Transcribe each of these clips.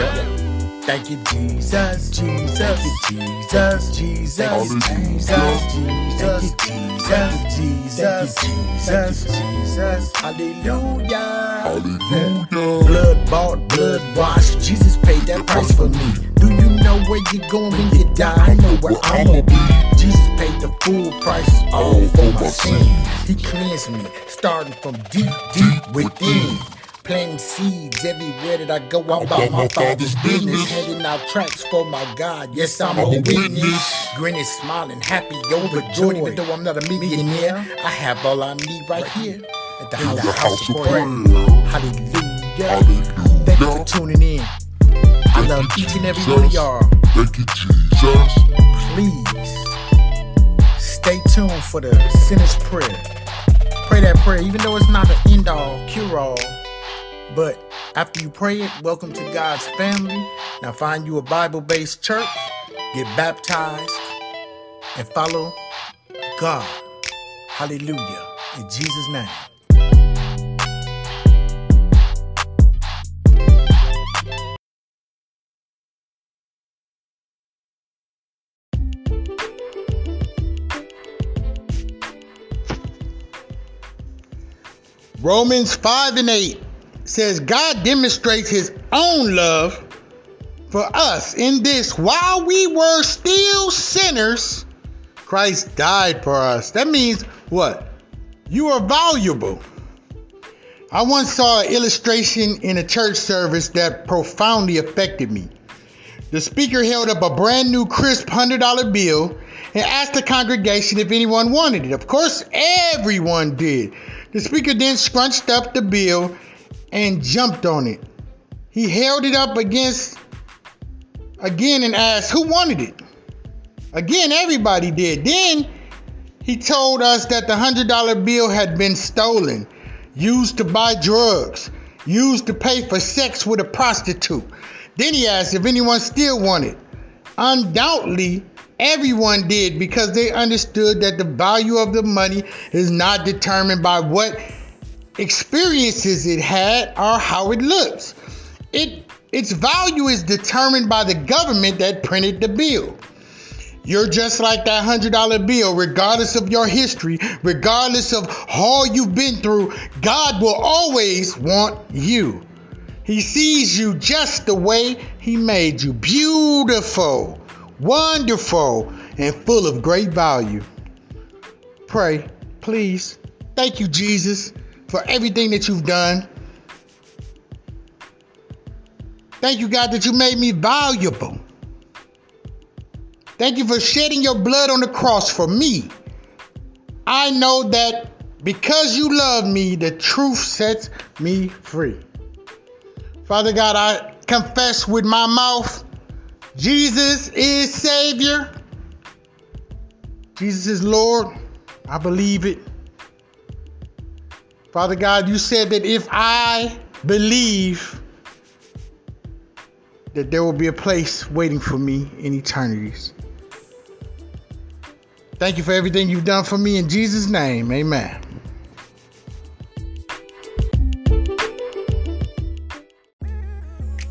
Yeah. Thank you, Jesus, Jesus, Jesus, Jesus, Jesus, Jesus, Jesus, Jesus, Jesus, Jesus, Hallelujah, Hallelujah. Blood bought, blood washed. Jesus paid that price for me. Do you know where you're going when you die? I know where I'ma be. Jesus paid the full price all for my sin. He cleansed me, starting from deep, deep within. Planting seeds everywhere that I go. I'm about my father's business. Heading out tracks for my God. Yes, I'm a witness. Grinning, smiling, happy, overjoyed. Even though I'm not a millionaire, I have all I need right here at the house, of prayer. Hallelujah. Thank you for tuning in. I love each and every one of y'all. Thank you, Jesus. Please stay tuned for the sinner's prayer. Pray that prayer, even though it's not an end all, cure all. But after you pray it, welcome to God's family. Now find you a Bible based church, get baptized, and follow God. Hallelujah. In Jesus' name. Romans 5 and 8 says, God demonstrates his own love for us in this while we were still sinners, Christ died for us. That means what? You are valuable. I once saw an illustration in a church service that profoundly affected me. The speaker held up a brand new crisp $100 bill and asked the congregation if anyone wanted it. Of course, everyone did. The speaker then scrunched up the bill and jumped on it. He held it up against again and asked who wanted it. Again, everybody did. Then he told us that the $100 bill had been stolen, used to buy drugs, used to pay for sex with a prostitute. Then he asked if anyone still wanted. Undoubtedly, everyone did because they understood that the value of the money is not determined by what experiences it had or how it looks. It its value is determined by the government that printed the bill. You're just like that $100 bill, regardless of your history, regardless of all you've been through, God will always want you. He sees you just the way He made you beautiful, wonderful, and full of great value. Pray, please. Thank you, Jesus, for everything that you've done. Thank you, God, that you made me valuable. Thank you for shedding your blood on the cross for me. I know that because you love me, the truth sets me free. Father God, I confess with my mouth Jesus is Savior. Jesus is Lord. I believe it. Father God, you said that if I believe, that there will be a place waiting for me in eternities. Thank you for everything you've done for me in Jesus' name. Amen.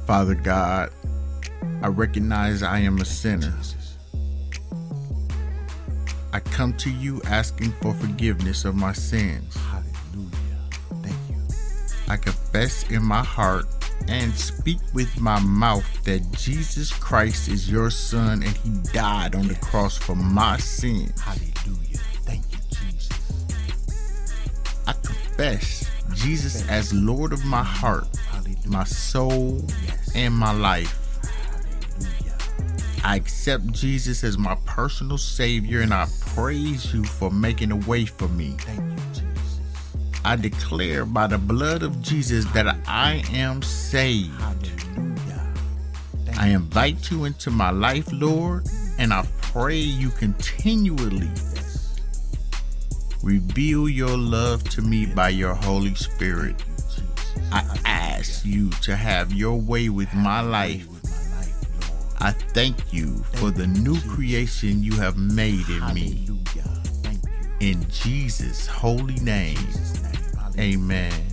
Father God, I recognize I am a sinner. I come to you asking for forgiveness of my sins. Confess in my heart and speak with my mouth that Jesus Christ is your son and he died on the cross for my sins. Hallelujah. Thank you, Jesus. I confess Jesus as Lord of my heart, my soul, and my life. Hallelujah. I accept Jesus as my personal Savior and I praise you for making a way for me. Thank you, Jesus. I declare by the blood of Jesus that I am saved. I invite you into my life, Lord, and I pray you continually reveal your love to me by your Holy Spirit. Thank you, Jesus. I ask you to have your way with my life. With my life, Lord. I thank you for the new creation you have made in me. Hallelujah. Thank you. In Jesus' holy name, Jesus' name. Hallelujah. Amen.